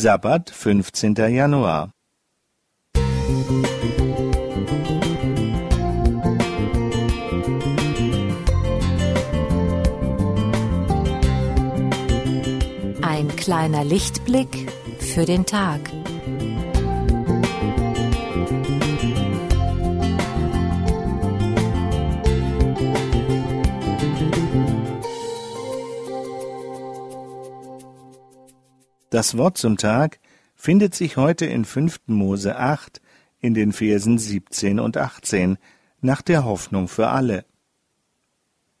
Sabbat, 15. Januar. Ein kleiner Lichtblick für den Tag. Das Wort zum Tag findet sich heute in 5. Mose 8 in den Versen 17 und 18 nach der Hoffnung für alle.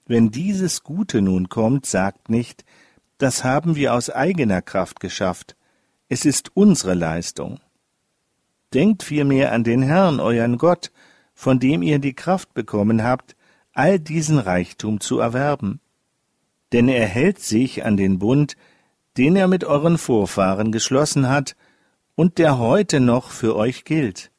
Wenn dieses Gute nun kommt, sagt nicht, das haben wir aus eigener Kraft geschafft, es ist unsere Leistung. Denkt vielmehr an den Herrn, euren Gott, von dem ihr die Kraft bekommen habt, all diesen Reichtum zu erwerben. Denn er hält sich an den Bund, den er mit euren Vorfahren geschlossen hat und der heute noch für euch gilt.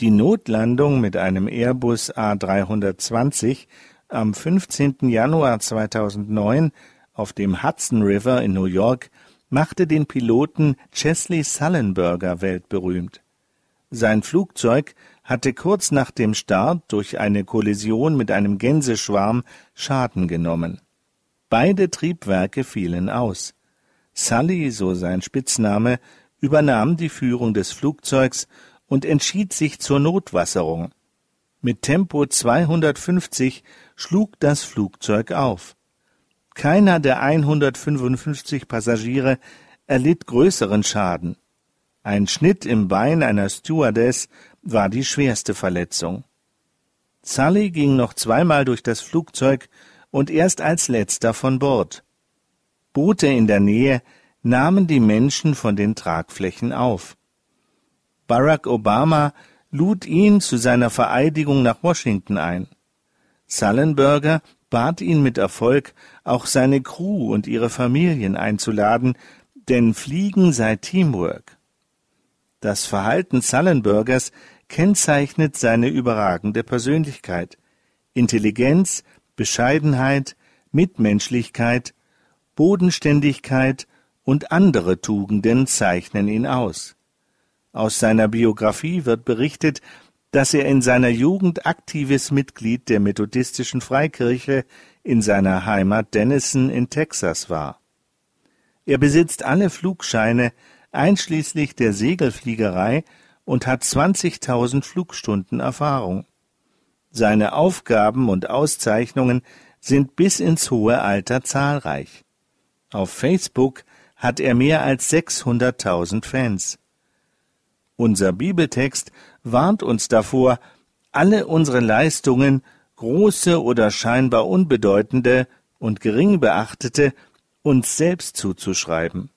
Die Notlandung mit einem Airbus A320 am 15. Januar 2009 auf dem Hudson River in New York machte den Piloten Chesley Sullenberger weltberühmt. Sein Flugzeug hatte kurz nach dem Start durch eine Kollision mit einem Gänseschwarm Schaden genommen. Beide Triebwerke fielen aus. Sully, so sein Spitzname, übernahm die Führung des Flugzeugs und entschied sich zur Notwasserung. Mit Tempo 250 schlug das Flugzeug auf. Keiner der 155 Passagiere erlitt größeren Schaden. Ein Schnitt im Bein einer Stewardess war die schwerste Verletzung. Sully ging noch zweimal durch das Flugzeug und erst als letzter von Bord. Boote in der Nähe nahmen die Menschen von den Tragflächen auf. Barack Obama lud ihn zu seiner Vereidigung nach Washington ein. Sullenberger bat ihn mit Erfolg, auch seine Crew und ihre Familien einzuladen, denn Fliegen sei Teamwork. Das Verhalten Sullenbergers kennzeichnet seine überragende Persönlichkeit. Intelligenz, Bescheidenheit, Mitmenschlichkeit, Bodenständigkeit und andere Tugenden zeichnen ihn aus. Aus seiner Biografie wird berichtet, dass er in seiner Jugend aktives Mitglied der methodistischen Freikirche in seiner Heimat Denison in Texas war. Er besitzt alle Flugscheine, einschließlich der Segelfliegerei, und hat 20.000 Flugstunden Erfahrung. Seine Aufgaben und Auszeichnungen sind bis ins hohe Alter zahlreich. Auf Facebook hat er mehr als 600.000 Fans. Unser Bibeltext warnt uns davor, alle unsere Leistungen, große oder scheinbar unbedeutende und gering beachtete, uns selbst zuzuschreiben.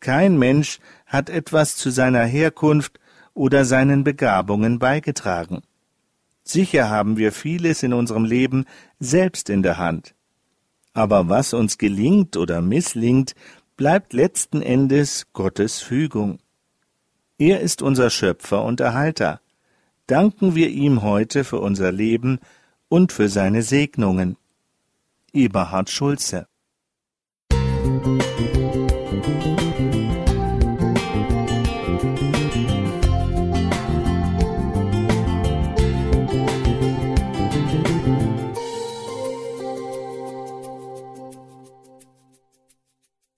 Kein Mensch hat etwas zu seiner Herkunft oder seinen Begabungen beigetragen. Sicher haben wir vieles in unserem Leben selbst in der Hand. Aber was uns gelingt oder misslingt, bleibt letzten Endes Gottes Fügung. Er ist unser Schöpfer und Erhalter. Danken wir ihm heute für unser Leben und für seine Segnungen. Eberhard Schulze